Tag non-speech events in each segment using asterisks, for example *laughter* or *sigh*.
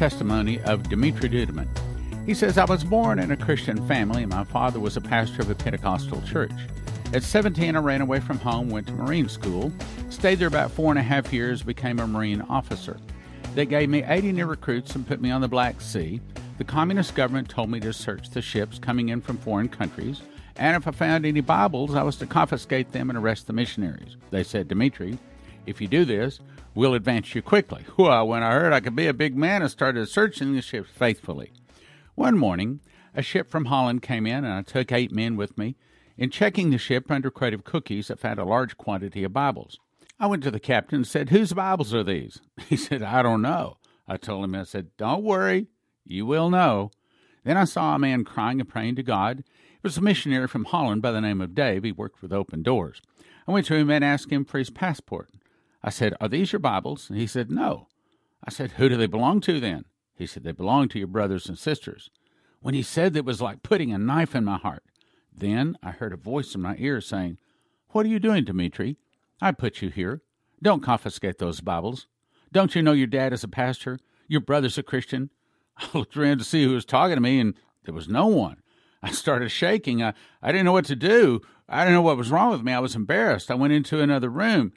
testimony of Dimitri Duduman. He says, I was born in a Christian family, my father was a pastor of a Pentecostal church. At 17, I ran away from home, went to Marine school, stayed there about four and a half years, became a Marine officer. They gave me 80 new recruits and put me on the Black Sea. The communist government told me to search the ships coming in from foreign countries, and if I found any Bibles, I was to confiscate them and arrest the missionaries. They said, Dimitri, if you do this, we'll advance you quickly. Well, when I heard I could be a big man, I started searching the ships faithfully. One morning, a ship from Holland came in, and I took eight men with me. In checking the ship under crate of Cookies, I found a large quantity of Bibles. I went to the captain and said, Whose Bibles are these? *laughs* He said, I don't know. I told him, I said, Don't worry, you will know. Then I saw a man crying and praying to God. It was a missionary from Holland by the name of Dave. He worked with Open Doors. I went to him and asked him for his passport. I said, Are these your Bibles? And he said, No. I said, Who do they belong to then? He said, They belong to your brothers and sisters. When he said that, it was like putting a knife in my heart. Then I heard a voice in my ear saying, What are you doing, Dimitri? I put you here. Don't confiscate those Bibles. Don't you know your dad is a pastor? Your brother's a Christian? *laughs* I looked around to see who was talking to me, and there was no one. I started shaking. I, I didn't know what to do. I didn't know what was wrong with me. I was embarrassed. I went into another room,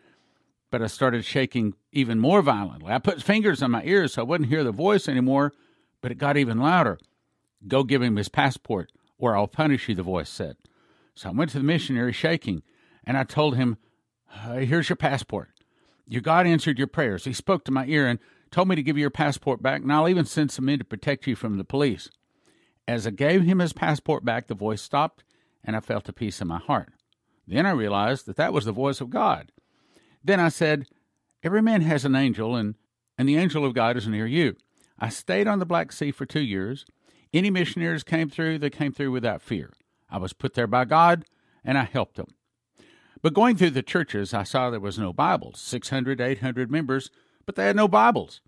but I started shaking even more violently. I put fingers on my ears so I wouldn't hear the voice anymore, but it got even louder. Go give him his passport, or I'll punish you, the voice said. So I went to the missionary shaking, and I told him, Here's your passport. Your God answered your prayers. He spoke to my ear and told me to give you your passport back, and I'll even send some men to protect you from the police. As I gave him his passport back, the voice stopped, and I felt a peace in my heart. Then I realized that that was the voice of God. Then I said, Every man has an angel, and, and the angel of God is near you. I stayed on the Black Sea for two years. Any missionaries came through, they came through without fear. I was put there by God, and I helped them. But going through the churches, I saw there was no Bibles 600, 800 members, but they had no Bibles.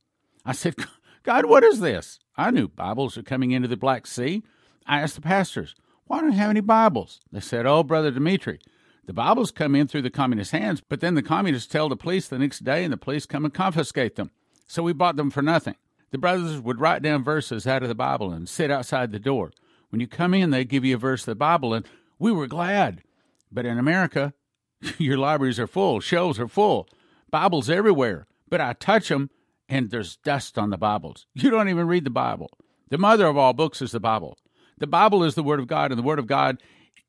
I said, God, what is this? I knew Bibles were coming into the Black Sea. I asked the pastors, why don't you have any Bibles? They said, Oh, Brother Dimitri, the Bibles come in through the communist hands, but then the communists tell the police the next day, and the police come and confiscate them. So we bought them for nothing. The brothers would write down verses out of the Bible and sit outside the door. When you come in, they give you a verse of the Bible, and we were glad. But in America, *laughs* your libraries are full, shelves are full, Bibles everywhere. But I touch them, and there's dust on the Bibles. You don't even read the Bible. The mother of all books is the Bible. The Bible is the Word of God, and the Word of God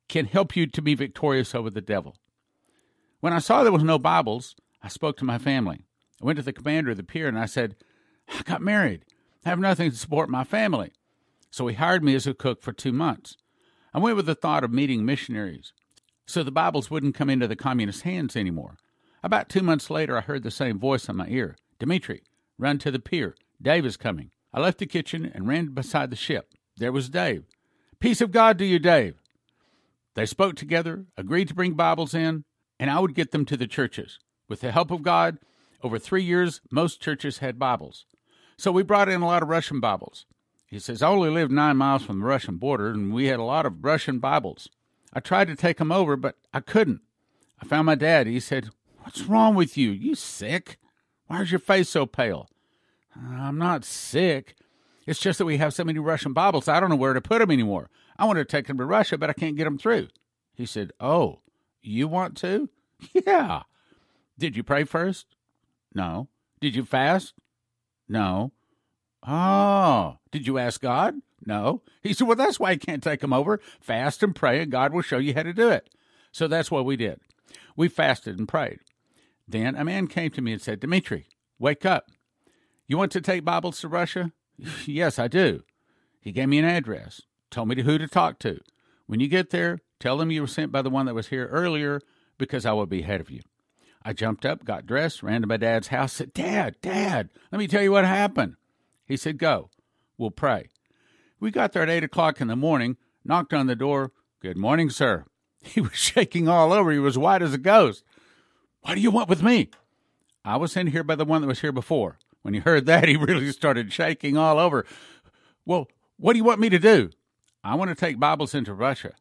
can help you to be victorious over the devil. When I saw there was no Bibles, I spoke to my family. I went to the commander of the pier and I said, I got married. I have nothing to support my family. So he hired me as a cook for two months. I went with the thought of meeting missionaries, so the Bibles wouldn't come into the communist hands anymore. About two months later, I heard the same voice in my ear Dimitri, run to the pier. Dave is coming. I left the kitchen and ran beside the ship. There was Dave. Peace of God to you, Dave. They spoke together, agreed to bring Bibles in, and I would get them to the churches. With the help of God, over three years, most churches had Bibles. So we brought in a lot of Russian Bibles. He says, I only lived nine miles from the Russian border, and we had a lot of Russian Bibles. I tried to take them over, but I couldn't. I found my dad. He said, What's wrong with you? You sick? Why is your face so pale? I'm not sick. It's just that we have so many Russian Bibles, I don't know where to put them anymore. I want to take them to Russia, but I can't get them through. He said, Oh, you want to? *laughs* Yeah. Did you pray first? No. Did you fast? No. Oh, did you ask God? No. He said, Well, that's why you can't take them over. Fast and pray, and God will show you how to do it. So that's what we did. We fasted and prayed. Then a man came to me and said, Dimitri, wake up. You want to take Bibles to Russia? *laughs* yes, I do. He gave me an address, told me who to talk to. When you get there, tell them you were sent by the one that was here earlier because I will be ahead of you. I jumped up, got dressed, ran to my dad's house, said, Dad, Dad, let me tell you what happened. He said, Go. We'll pray. We got there at eight o'clock in the morning, knocked on the door. Good morning, sir. *laughs* He was shaking all over. He was white as a ghost. What do you want with me? I was sent here by the one that was here before. When he heard that, he *laughs* really started shaking all over. Well, what do you want me to do? I want to take Bibles into Russia.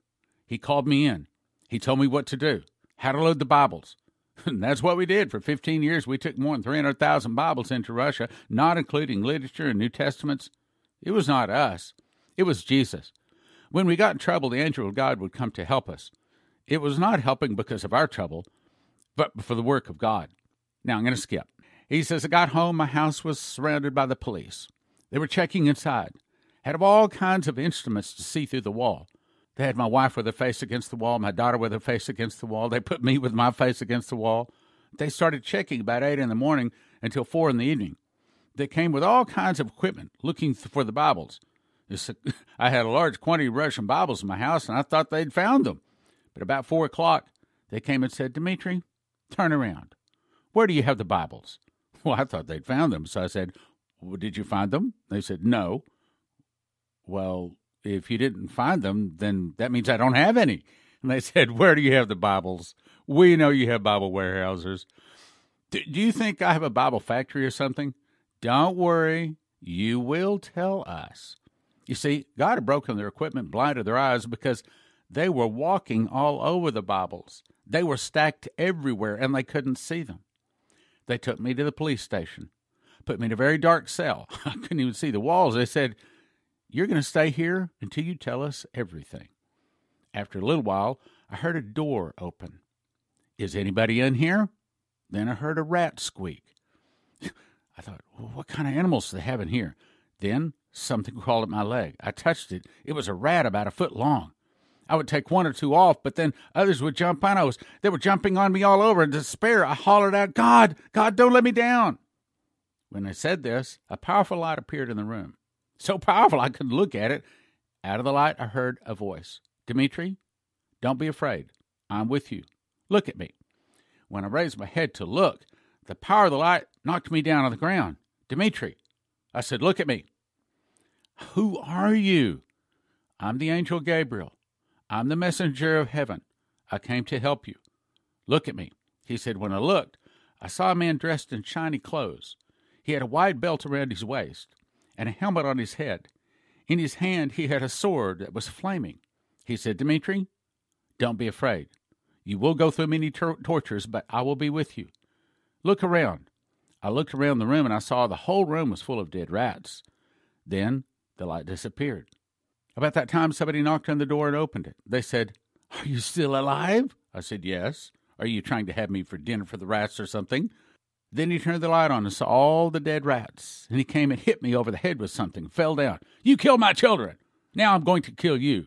He called me in. He told me what to do, how to load the Bibles. *laughs* And that's what we did. For 15 years, we took more than 300,000 Bibles into Russia, not including literature and New Testaments. It was not us, it was Jesus. When we got in trouble, the angel of God would come to help us. It was not helping because of our trouble, but for the work of God. Now I'm going to skip. He says, I got home, my house was surrounded by the police. They were checking inside, had all kinds of instruments to see through the wall. They had my wife with her face against the wall, my daughter with her face against the wall. They put me with my face against the wall. They started checking about 8 in the morning until 4 in the evening. They came with all kinds of equipment looking for the Bibles. *laughs* I had a large quantity of Russian Bibles in my house, and I thought they'd found them. But about 4 o'clock, they came and said, Dmitri, turn around. Where do you have the Bibles? *laughs* Well, I thought they'd found them. So I said, well, Did you find them? They said, No. Well, if you didn't find them, then that means I don't have any. And they said, Where do you have the Bibles? We know you have Bible warehouses. Do, do you think I have a Bible factory or something? Don't worry, you will tell us. You see, God had broken their equipment, blinded their eyes because they were walking all over the Bibles. They were stacked everywhere and they couldn't see them. They took me to the police station, put me in a very dark cell. *laughs* I couldn't even see the walls. They said, you're going to stay here until you tell us everything. After a little while, I heard a door open. Is anybody in here? Then I heard a rat squeak. *laughs* I thought, well, what kind of animals do they have in here? Then something crawled at my leg. I touched it. It was a rat about a foot long. I would take one or two off, but then others would jump on. I was they were jumping on me all over. In despair, I hollered out, God, God, don't let me down. When I said this, a powerful light appeared in the room so powerful I couldn't look at it. Out of the light, I heard a voice Dmitri, don't be afraid. I'm with you. Look at me. When I raised my head to look, the power of the light knocked me down on the ground. Dmitri, I said, Look at me. Who are you? I'm the angel Gabriel. I'm the messenger of heaven. I came to help you. Look at me. He said, When I looked, I saw a man dressed in shiny clothes. He had a wide belt around his waist and a helmet on his head. In his hand he had a sword that was flaming. He said, Dmitri, don't be afraid. You will go through many tor- tortures, but I will be with you. Look around. I looked around the room and I saw the whole room was full of dead rats. Then the light disappeared. About that time, somebody knocked on the door and opened it. They said, Are you still alive? I said, Yes. Are you trying to have me for dinner for the rats or something? Then he turned the light on and saw all the dead rats. And he came and hit me over the head with something, fell down. You killed my children. Now I'm going to kill you.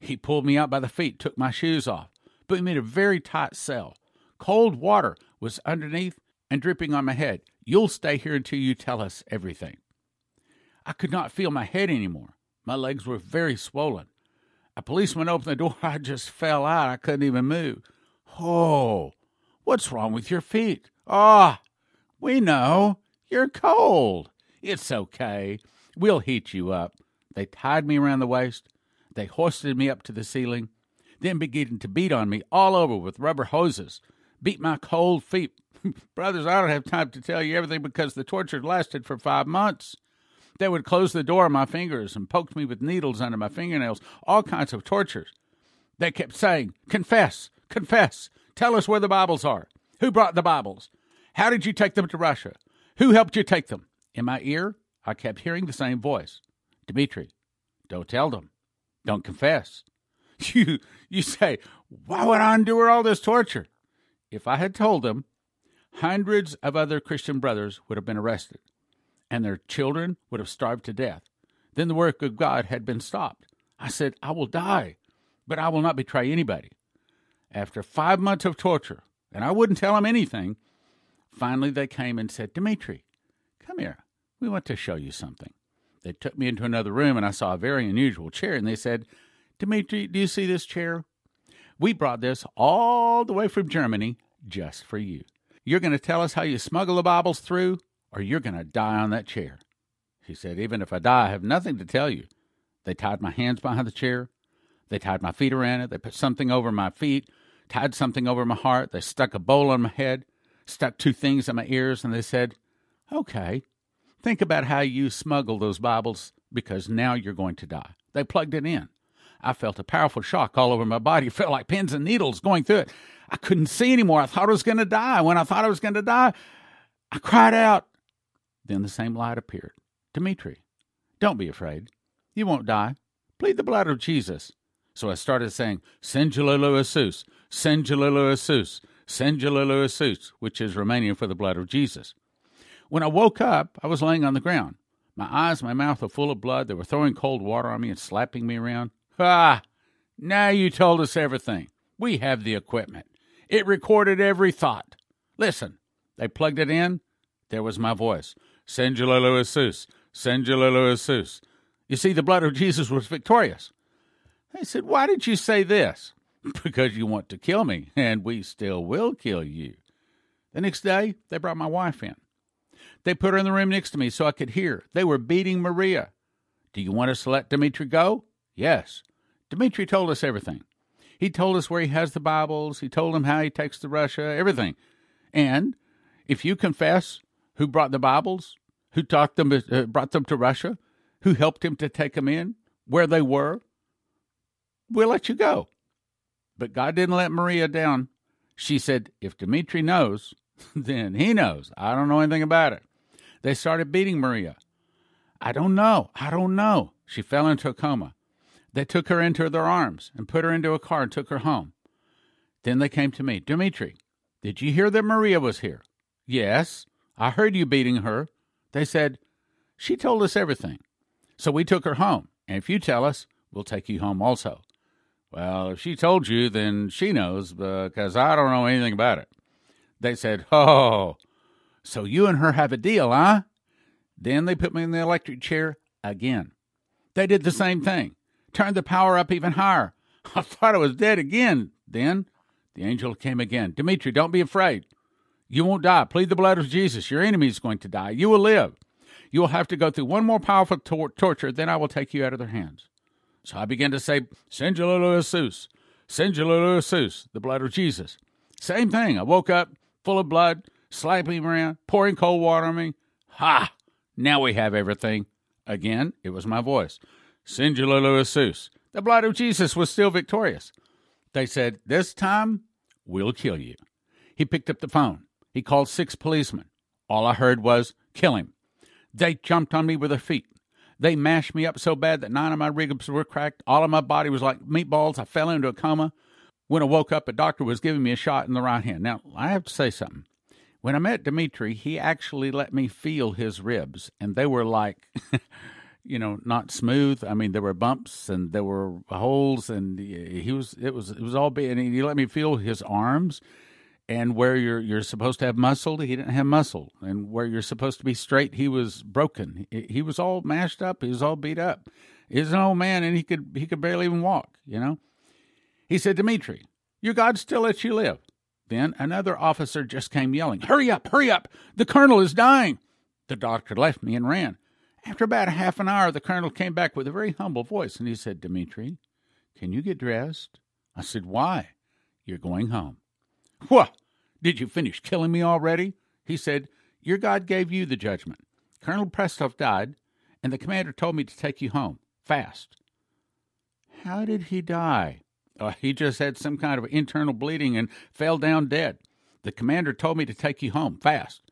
He pulled me out by the feet, took my shoes off, put me in a very tight cell. Cold water was underneath and dripping on my head. You'll stay here until you tell us everything. I could not feel my head anymore. My legs were very swollen. A policeman opened the door. *laughs* I just fell out. I couldn't even move. Oh, what's wrong with your feet? Ah, oh, we know. You're cold. It's okay. We'll heat you up. They tied me around the waist. They hoisted me up to the ceiling, then began to beat on me all over with rubber hoses, beat my cold feet. *laughs* Brothers, I don't have time to tell you everything because the torture lasted for five months. They would close the door on my fingers and poked me with needles under my fingernails, all kinds of tortures. They kept saying, Confess, confess, tell us where the Bibles are. Who brought the Bibles? How did you take them to Russia? Who helped you take them? In my ear, I kept hearing the same voice Dmitri, don't tell them. Don't confess. *laughs* You, you say, why would I endure all this torture? If I had told them, hundreds of other Christian brothers would have been arrested, and their children would have starved to death. Then the work of God had been stopped. I said, I will die, but I will not betray anybody. After five months of torture, and I wouldn't tell them anything, Finally, they came and said, Dmitri, come here. We want to show you something. They took me into another room and I saw a very unusual chair and they said, Dmitri, do you see this chair? We brought this all the way from Germany just for you. You're going to tell us how you smuggle the Bibles through, or you're going to die on that chair. He said, Even if I die, I have nothing to tell you. They tied my hands behind the chair. They tied my feet around it. They put something over my feet, tied something over my heart. They stuck a bowl on my head stuck two things in my ears, and they said, Okay, think about how you smuggled those Bibles because now you're going to die. They plugged it in. I felt a powerful shock all over my body. It *laughs* felt like pins and needles going through it. I couldn't see anymore. I thought I was going to die. When I thought I was going to die, I cried out. Then the same light appeared. Dimitri, don't be afraid. You won't die. Plead the blood of Jesus. So I started saying, Singululu Asus, Singululu Asus, Singululu Asus, which is Romanian for the blood of Jesus. When I woke up, I was laying on the ground. My eyes, my mouth were full of blood. They were throwing cold water on me and slapping me around. Ah, now you told us everything. We have the equipment. It recorded every thought. Listen, they plugged it in. There was my voice. Singululu Asus, Singululu Asus. You see, the blood of Jesus was victorious. They said, Why did you say this? *laughs* Because you want to kill me, and we still will kill you. The next day, they brought my wife in. They put her in the room next to me so I could hear. They were beating Maria. Do you want us to let Dimitri go? Yes. Dimitri told us everything. He told us where he has the Bibles. He told them how he takes to Russia, everything. And if you confess who brought the Bibles, who taught them, uh, brought them to Russia, who helped him to take them in, where they were, we'll let you go. But God didn't let Maria down. She said, if Dimitri knows, *laughs* then he knows. I don't know anything about it. They started beating Maria. I don't know. I don't know. She fell into a coma. They took her into their arms and put her into a car and took her home. Then they came to me. Dimitri, did you hear that Maria was here? Yes. I heard you beating her. They said, She told us everything. So we took her home. And if you tell us, we'll take you home also. Well, if she told you, then she knows, because I don't know anything about it. They said, Oh, so you and her have a deal, huh? Then they put me in the electric chair again. They did the same thing, turned the power up even higher. *laughs* I thought I was dead again. Then the angel came again. Dimitri, don't be afraid. You won't die. Plead the blood of Jesus. Your enemy is going to die. You will live. You will have to go through one more powerful tor- torture, then I will take you out of their hands. So I began to say, Singululu Asus, Singululu Asus, the blood of Jesus. Same thing. I woke up full of blood, slapping around, pouring cold water on me. Ha! Now we have everything. Again, it was my voice. Singululu Asus. The blood of Jesus was still victorious. They said, This time, we'll kill you. He picked up the phone. He called six policemen. All I heard was, Kill him. They jumped on me with their feet. They mashed me up so bad that nine of my ribs were cracked. All of my body was like meatballs. I fell into a coma. When I woke up, a doctor was giving me a shot in the right hand. Now, I have to say something. When I met Dimitri, he actually let me feel his ribs, and they were like, *laughs* you know, not smooth. I mean, there were bumps and there were holes, and he was, it was, it was all big. And he let me feel his arms and where you're you're supposed to have muscle, he didn't have muscle, and where you're supposed to be straight, he was broken. He, he was all mashed up. He was all beat up. He's an old man, and he could he could barely even walk. You know. He said, Dimitri, your God still lets you live. Then another officer just came yelling, Hurry up, hurry up! The colonel is dying. The doctor left me and ran. After about half an hour, the colonel came back with a very humble voice, and he said, Dimitri, can you get dressed? I said, Why? You're going home. What? Did you finish killing me already? He said, Your God gave you the judgment. Colonel Prestov died, and the commander told me to take you home, fast. How did he die? Uh, he just had some kind of internal bleeding and fell down dead. The commander told me to take you home, fast.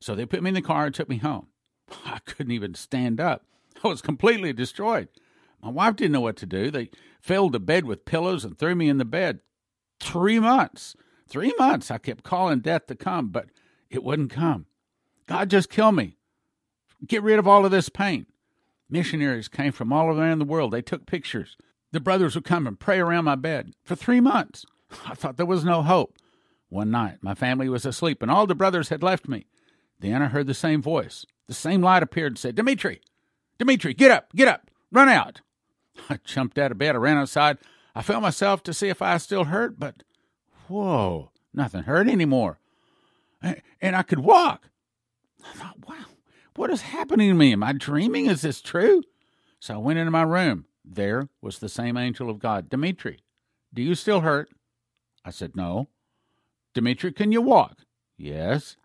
So they put me in the car and took me home. *sighs* I couldn't even stand up. I was completely destroyed. My wife didn't know what to do. They filled the bed with pillows and threw me in the bed. Three months. Three months I kept calling death to come, but it wouldn't come. God, just kill me. Get rid of all of this pain. Missionaries came from all around the world. They took pictures. The brothers would come and pray around my bed for three months. *sighs* I thought there was no hope. One night, my family was asleep and all the brothers had left me. Then I heard the same voice. The same light appeared and said, Dimitri, Dimitri, get up, get up, run out. *sighs* I jumped out of bed. I ran outside. I felt myself to see if I still hurt, but whoa, nothing hurt anymore. And I could walk. I thought, wow, what is happening to me? Am I dreaming? Is this true? So I went into my room. There was the same angel of God. Dimitri, do you still hurt? I said, no. Dimitri, can you walk? Yes.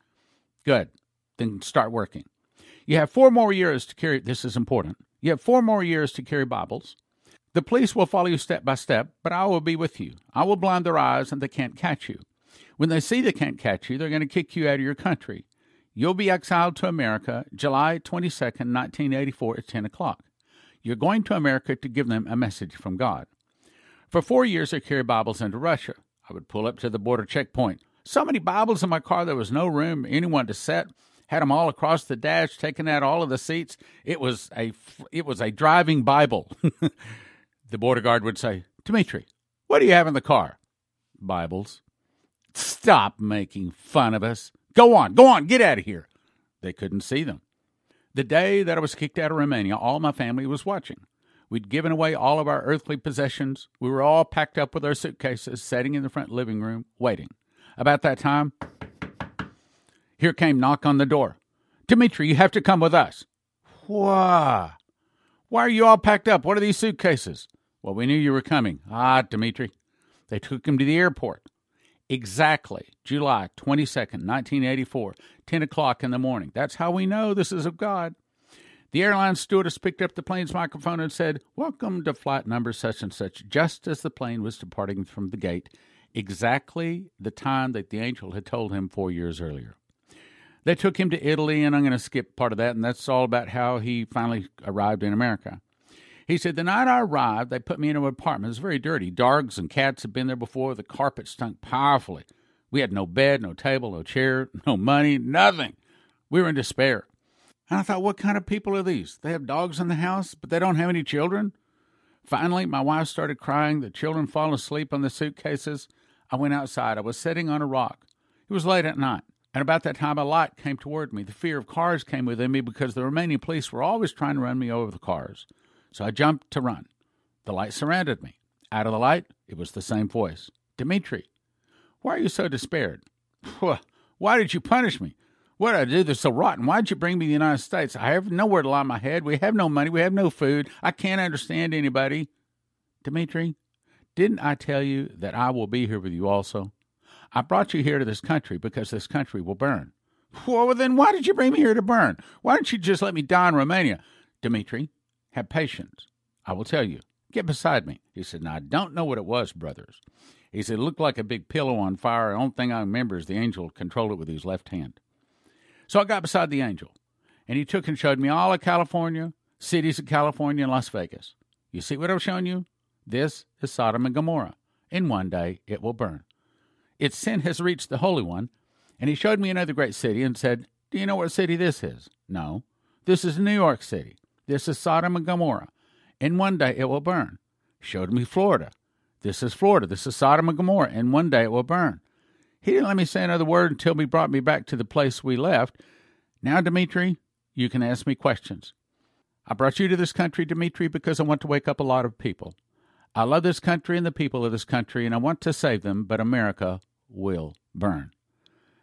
Good. Then start working. You have four more years to carry, this is important. You have four more years to carry Bibles. The police will follow you step by step, but I will be with you. I will blind their eyes, and they can't catch you. When they see they can't catch you, they're going to kick you out of your country. You'll be exiled to America July 22nd, 1984 at 10 o'clock. You're going to America to give them a message from God. For four years, I carried Bibles into Russia. I would pull up to the border checkpoint. So many Bibles in my car, there was no room anyone to set. Had them all across the dash, taking out all of the seats. It was a it was a driving Bible. *laughs* the border guard would say, "Dimitri, what do you have in the car?" Bibles. Stop making fun of us. Go on, go on, get out of here. They couldn't see them. The day that I was kicked out of Romania, all my family was watching. We'd given away all of our earthly possessions. We were all packed up with our suitcases, sitting in the front living room, waiting. About that time, here came knock on the door. Dimitri, you have to come with us. Why? Why are you all packed up? What are these suitcases? Well, we knew you were coming. Ah, Dimitri. They took him to the airport. Exactly, July 22nd, 1984, 10 o'clock in the morning. That's how we know this is of God. The airline stewardess picked up the plane's microphone and said, Welcome to flight number such and such, just as the plane was departing from the gate, exactly the time that the angel had told him four years earlier. They took him to Italy, and I'm going to skip part of that, and that's all about how he finally arrived in America. He said, The night I arrived, they put me in an apartment. It was very dirty. Dogs and cats had been there before. The carpet stunk powerfully. We had no bed, no table, no chair, *laughs* no money, nothing. We were in despair. And I thought, what kind of people are these? They have dogs in the house, but they don't have any children? Finally, my wife started crying. The children falling asleep on the suitcases. I went outside. I was sitting on a rock. It was late at night. And about that time, a light came toward me. The fear of cars came within me because the Romanian police were always trying to run me over the cars. So I jumped to run. The light surrounded me. Out of the light, it was the same voice. Dimitri, why are you so despaired? Why did you punish me? What did I do that's so rotten? Why did you bring me to the United States? I have nowhere to lie my head. We have no money. We have no food. I can't understand anybody. Dimitri, didn't I tell you that I will be here with you also? I brought you here to this country because this country will burn. Well, then why did you bring me here to burn? Why don't you just let me die in Romania? Dimitri, have patience. I will tell you. Get beside me. He said, Now, I don't know what it was, brothers. He said, It looked like a big pillow on fire. The only thing I remember is the angel controlled it with his left hand. So I got beside the angel, and he took and showed me all of California, cities of California, and Las Vegas. You see what I'm showing you? This is Sodom and Gomorrah. In one day it will burn. Its sin has reached the Holy One, and he showed me another great city and said, Do you know what city this is? No. This is New York City. This is Sodom and Gomorrah. In one day it will burn. Showed me Florida. This is Florida. This is Sodom and Gomorrah. In one day it will burn. He didn't let me say another word until he brought me back to the place we left. Now, Dimitri, you can ask me questions. I brought you to this country, Dimitri, because I want to wake up a lot of people. I love this country and the people of this country, and I want to save them, but America will burn.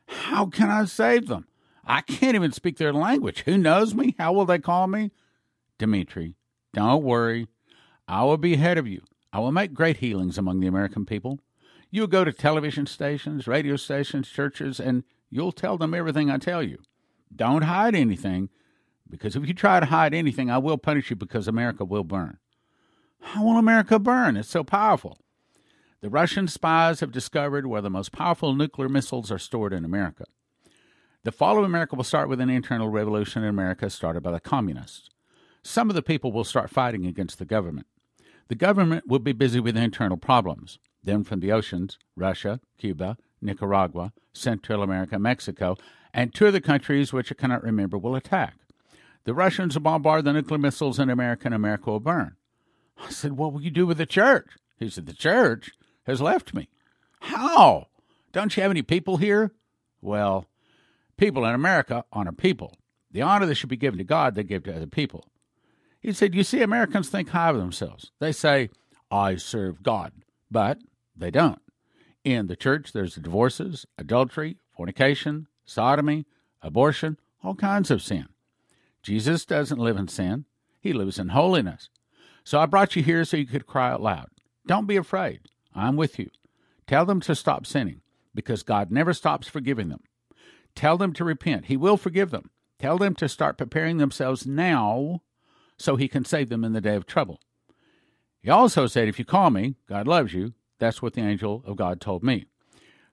How can I save them? I can't even speak their language. Who knows me? How will they call me? Dimitri, don't worry. I will be ahead of you. I will make great healings among the American people. You'll go to television stations, radio stations, churches, and you'll tell them everything I tell you. Don't hide anything, because if you try to hide anything, I will punish you because America will burn. How will America burn? It's so powerful. The Russian spies have discovered where the most powerful nuclear missiles are stored in America. The fall of America will start with an internal revolution in America started by the communists some of the people will start fighting against the government. The government will be busy with internal problems. Then, from the oceans, Russia, Cuba, Nicaragua, Central America, Mexico, and two of the countries which I cannot remember will attack. The Russians will bombard the nuclear missiles in America, and America will burn. I said, What will you do with the church? He said, The church has left me. How? Don't you have any people here? Well, people in America honor people. The honor that should be given to God, they give to other people. He said, You see, Americans think high of themselves. They say, I serve God, but they don't. In the church, there's divorces, adultery, fornication, sodomy, abortion, all kinds of sin. Jesus doesn't live in sin, he lives in holiness. So I brought you here so you could cry out loud. Don't be afraid. I'm with you. Tell them to stop sinning because God never stops forgiving them. Tell them to repent. He will forgive them. Tell them to start preparing themselves now so he can save them in the day of trouble. He also said, If you call me, God loves you. That's what the angel of God told me.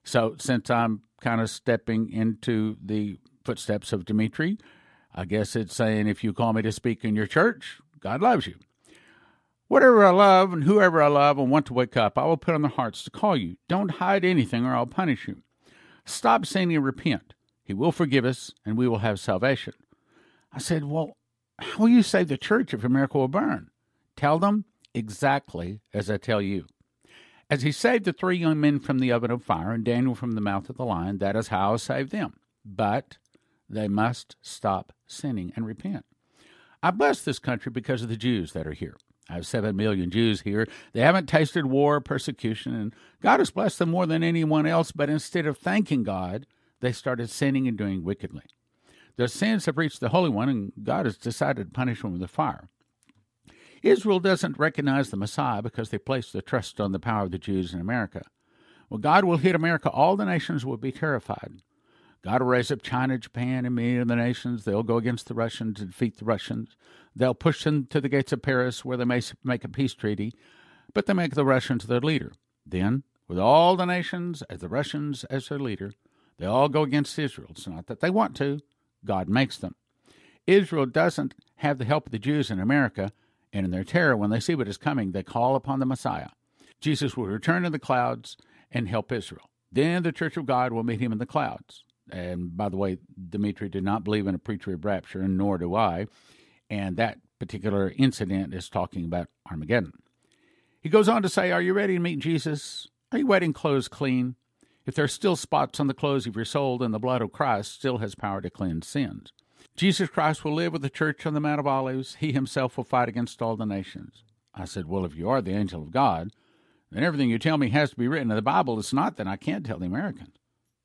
So, since I'm kind of stepping into the footsteps of Dimitri, I guess it's saying, If you call me to speak in your church, God loves you. Whatever I love and whoever I love and want to wake up, I will put on their hearts to call you. Don't hide anything or I'll punish you. Stop sinning and repent. He will forgive us and we will have salvation. I said, Well, how will you save the church if America will burn? Tell them exactly as I tell you. As he saved the three young men from the oven of fire and Daniel from the mouth of the lion, that is how I saved them. But they must stop sinning and repent. I bless this country because of the Jews that are here. I have seven million Jews here. They haven't tasted war persecution, and God has blessed them more than anyone else, but instead of thanking God, they started sinning and doing wickedly. Their sins have reached the Holy One, and God has decided to punish them with fire. Israel doesn't recognize the Messiah because they place their trust on the power of the Jews in America. Well, God will hit America, all the nations will be terrified. God will raise up China, Japan, and many of the nations. They'll go against the Russians and defeat the Russians. They'll push them to the gates of Paris where they may make a peace treaty, but they make the Russians their leader. Then, with all the nations as the Russians as their leader, they all go against Israel. It's not that they want to, God makes them. Israel doesn't have the help of the Jews in America, and in their terror, when they see what is coming, they call upon the Messiah. Jesus will return in the clouds and help Israel. Then the church of God will meet him in the clouds. And by the way, Dimitri did not believe in a pre trib rapture, and nor do I. And that particular incident is talking about Armageddon. He goes on to say, Are you ready to meet Jesus? Are you wedding clothes clean? If there are still spots on the clothes of your soul, then the blood of Christ still has power to cleanse sins. Jesus Christ will live with the church on the Mount of Olives. He himself will fight against all the nations. I said, Well, if you are the angel of God, then everything you tell me has to be written in the Bible. It's not, then I can't tell the Americans.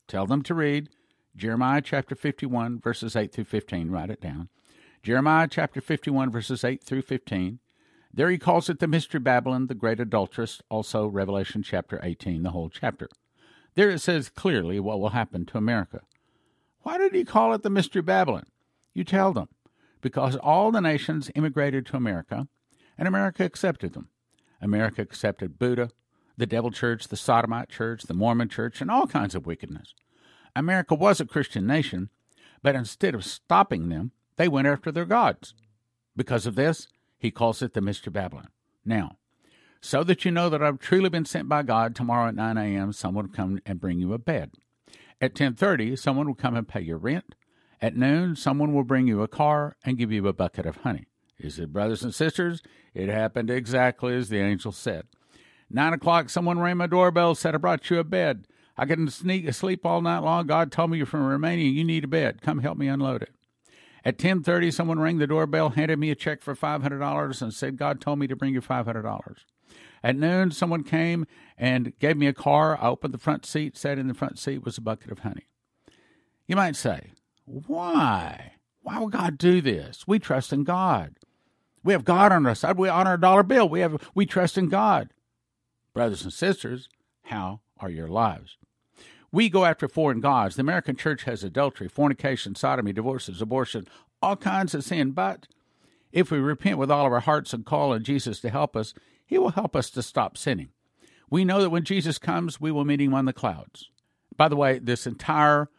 Tell them to read Jeremiah chapter 51, verses 8 through 15. Write it down. Jeremiah chapter 51, verses 8 through 15. There he calls it the mystery Babylon, the great adulteress, also Revelation chapter 18, the whole chapter. There it says clearly what will happen to America. Why did he call it the mystery Babylon? You tell them. Because all the nations immigrated to America, and America accepted them. America accepted Buddha, the Devil Church, the Sodomite Church, the Mormon Church, and all kinds of wickedness. America was a Christian nation, but instead of stopping them, they went after their gods. Because of this, he calls it the Mystery Babylon. Now, so that you know that I've truly been sent by God, tomorrow at 9 a.m., someone will come and bring you a bed. At 10:30, someone will come and pay your rent. At noon, someone will bring you a car and give you a bucket of honey. He said, Brothers and sisters, it happened exactly as the angel said. Nine o'clock, someone rang my doorbell, said, I brought you a bed. I couldn't sneak sleep all night long. God told me you're from Romania. You need a bed. Come help me unload it. At 10:30, someone rang the doorbell, handed me a check for $500, and said, God told me to bring you $500. At noon, someone came and gave me a car. I opened the front seat, sat in the front seat, was a bucket of honey. You might say, why? Why would God do this? We trust in God. We have God on our side. We honor a dollar bill. We have we trust in God. Brothers and sisters, how are your lives? We go after foreign gods. The American church has adultery, fornication, sodomy, divorces, abortion, all kinds of sin. But if we repent with all of our hearts and call on Jesus to help us, He will help us to stop sinning. We know that when Jesus comes, we will meet Him on the clouds. By the way, this entire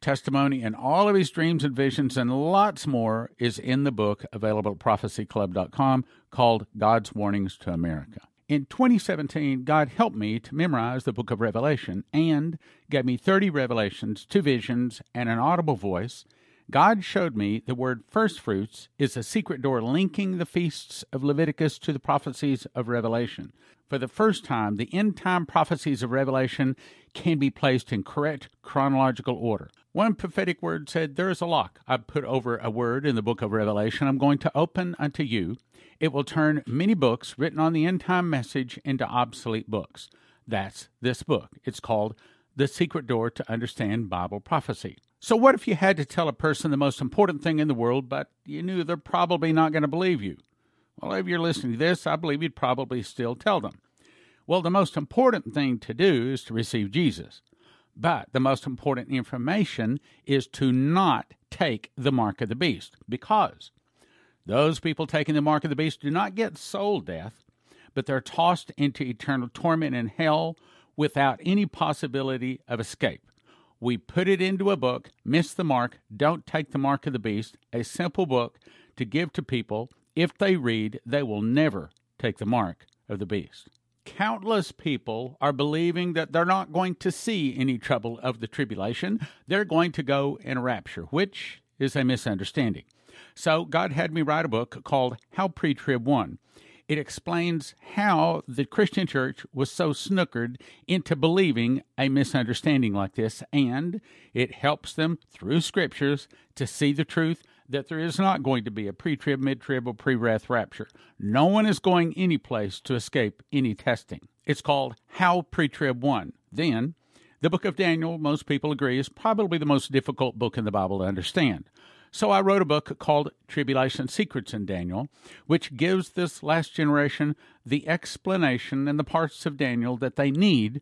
testimony and all of his dreams and visions and lots more is in the book available at prophecyclub.com called God's Warnings to America. In 2017, God helped me to memorize the book of Revelation and gave me 30 revelations, two visions, and an audible voice. God showed me the word first fruits is a secret door linking the feasts of Leviticus to the prophecies of Revelation. For the first time, the end time prophecies of Revelation can be placed in correct chronological order. One prophetic word said, There is a lock I put over a word in the book of Revelation. I'm going to open unto you. It will turn many books written on the end time message into obsolete books. That's this book. It's called The Secret Door to Understand Bible Prophecy. So, what if you had to tell a person the most important thing in the world, but you knew they're probably not going to believe you? Well, if you're listening to this, I believe you'd probably still tell them. Well, the most important thing to do is to receive Jesus. But the most important information is to not take the mark of the beast because those people taking the mark of the beast do not get soul death, but they're tossed into eternal torment in hell without any possibility of escape. We put it into a book, Miss the Mark, Don't Take the Mark of the Beast, a simple book to give to people. If they read, they will never take the mark of the beast. Countless people are believing that they're not going to see any trouble of the tribulation. They're going to go in a rapture, which is a misunderstanding. So God had me write a book called How Pre Trib Won. It explains how the Christian church was so snookered into believing a misunderstanding like this, and it helps them through scriptures to see the truth that there is not going to be a pre trib, mid trib, or pre wrath rapture. No one is going any place to escape any testing. It's called How Pre Trib Won. Then, the book of Daniel, most people agree, is probably the most difficult book in the Bible to understand. So I wrote a book called Tribulation Secrets in Daniel, which gives this last generation the explanation and the parts of Daniel that they need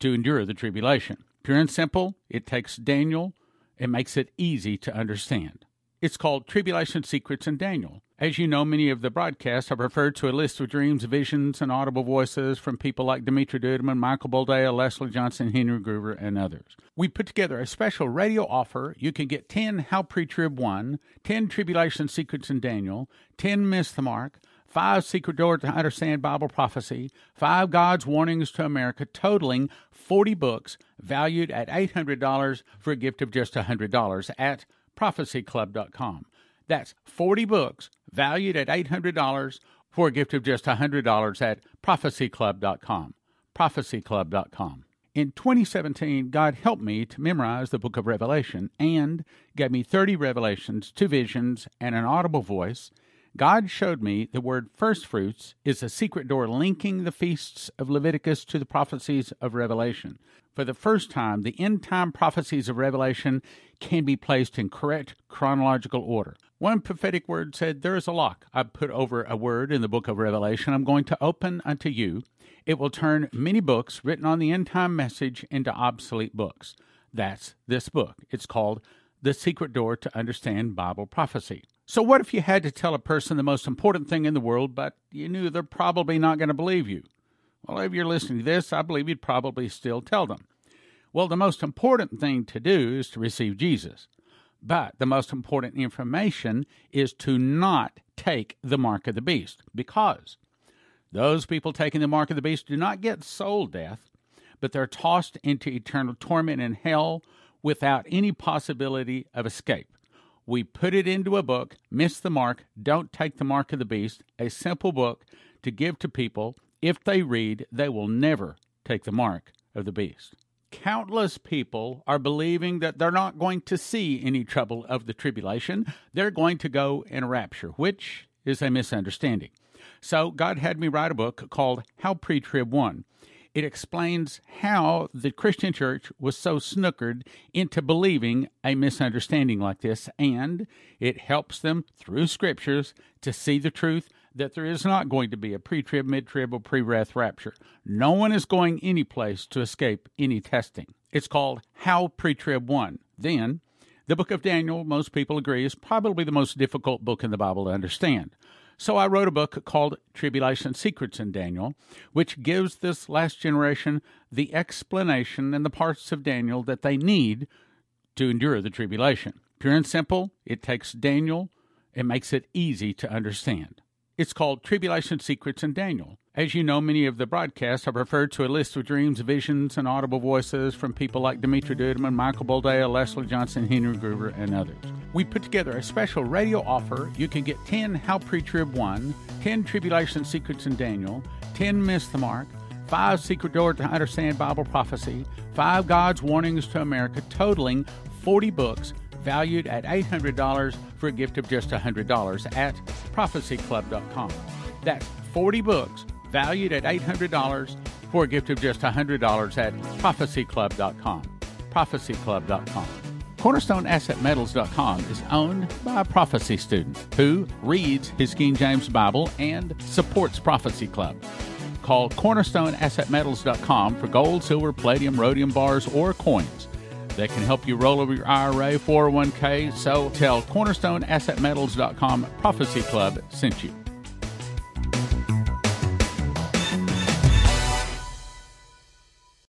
to endure the tribulation. Pure and simple, it takes Daniel and makes it easy to understand. It's called Tribulation Secrets in Daniel. As you know, many of the broadcasts have referred to a list of dreams, visions, and audible voices from people like Dimitri Duduman, Michael Boldea, Leslie Johnson, Henry Gruver, and others. We put together a special radio offer. You can get 10 How Pre-Trib Won, 10 Tribulation Secrets in Daniel, 10 Miss the Mark, five secret doors to understand Bible prophecy, five God's warnings to America, totaling 40 books valued at $800 for a gift of just $100 at prophecyclub.com. That's 40 books valued at $800 for a gift of just $100 at prophecyclub.com. prophecyclub.com. In 2017, God helped me to memorize the book of Revelation and gave me 30 revelations, two visions, and an audible voice. God showed me the word first fruits is a secret door linking the feasts of Leviticus to the prophecies of Revelation. For the first time, the end time prophecies of Revelation can be placed in correct chronological order. One prophetic word said, There is a lock I put over a word in the book of Revelation. I'm going to open unto you. It will turn many books written on the end time message into obsolete books. That's this book. It's called The Secret Door to Understand Bible Prophecy. So, what if you had to tell a person the most important thing in the world, but you knew they're probably not going to believe you? Well, if you're listening to this, I believe you'd probably still tell them. Well, the most important thing to do is to receive Jesus. But the most important information is to not take the mark of the beast because those people taking the mark of the beast do not get soul death, but they're tossed into eternal torment in hell without any possibility of escape. We put it into a book, Miss the Mark, Don't Take the Mark of the Beast, a simple book to give to people. If they read, they will never take the mark of the beast countless people are believing that they're not going to see any trouble of the tribulation. They're going to go in a rapture, which is a misunderstanding. So God had me write a book called How Pre Trib Won. It explains how the Christian church was so snookered into believing a misunderstanding like this, and it helps them through scriptures to see the truth that there is not going to be a pre trib, mid trib, or pre wrath rapture. No one is going any place to escape any testing. It's called How Pre Trib Won. Then, the book of Daniel, most people agree, is probably the most difficult book in the Bible to understand. So I wrote a book called Tribulation Secrets in Daniel, which gives this last generation the explanation and the parts of Daniel that they need to endure the tribulation. Pure and simple, it takes Daniel and makes it easy to understand. It's called Tribulation Secrets in Daniel. As you know, many of the broadcasts have referred to a list of dreams, visions, and audible voices from people like Dimitri Duduman, Michael Boldea, Leslie Johnson, Henry Gruver, and others. We put together a special radio offer. You can get 10 How Pre-Trib Won, 10 Tribulation Secrets in Daniel, 10 Miss the Mark, 5 Secret Door to Understand Bible Prophecy, 5 God's Warnings to America, totaling 40 books valued at $800 for a gift of just $100 at prophecyclub.com. That's 40 books valued at $800 for a gift of just $100 at prophecyclub.com. prophecyclub.com. CornerstoneAssetMetals.com is owned by a prophecy student who reads his King James Bible and supports Prophecy Club. Call CornerstoneAssetMetals.com for gold, silver, palladium, rhodium bars, or coins that can help you roll over your IRA, 401k. So tell CornerstoneAssetMetals.com Prophecy Club sent you.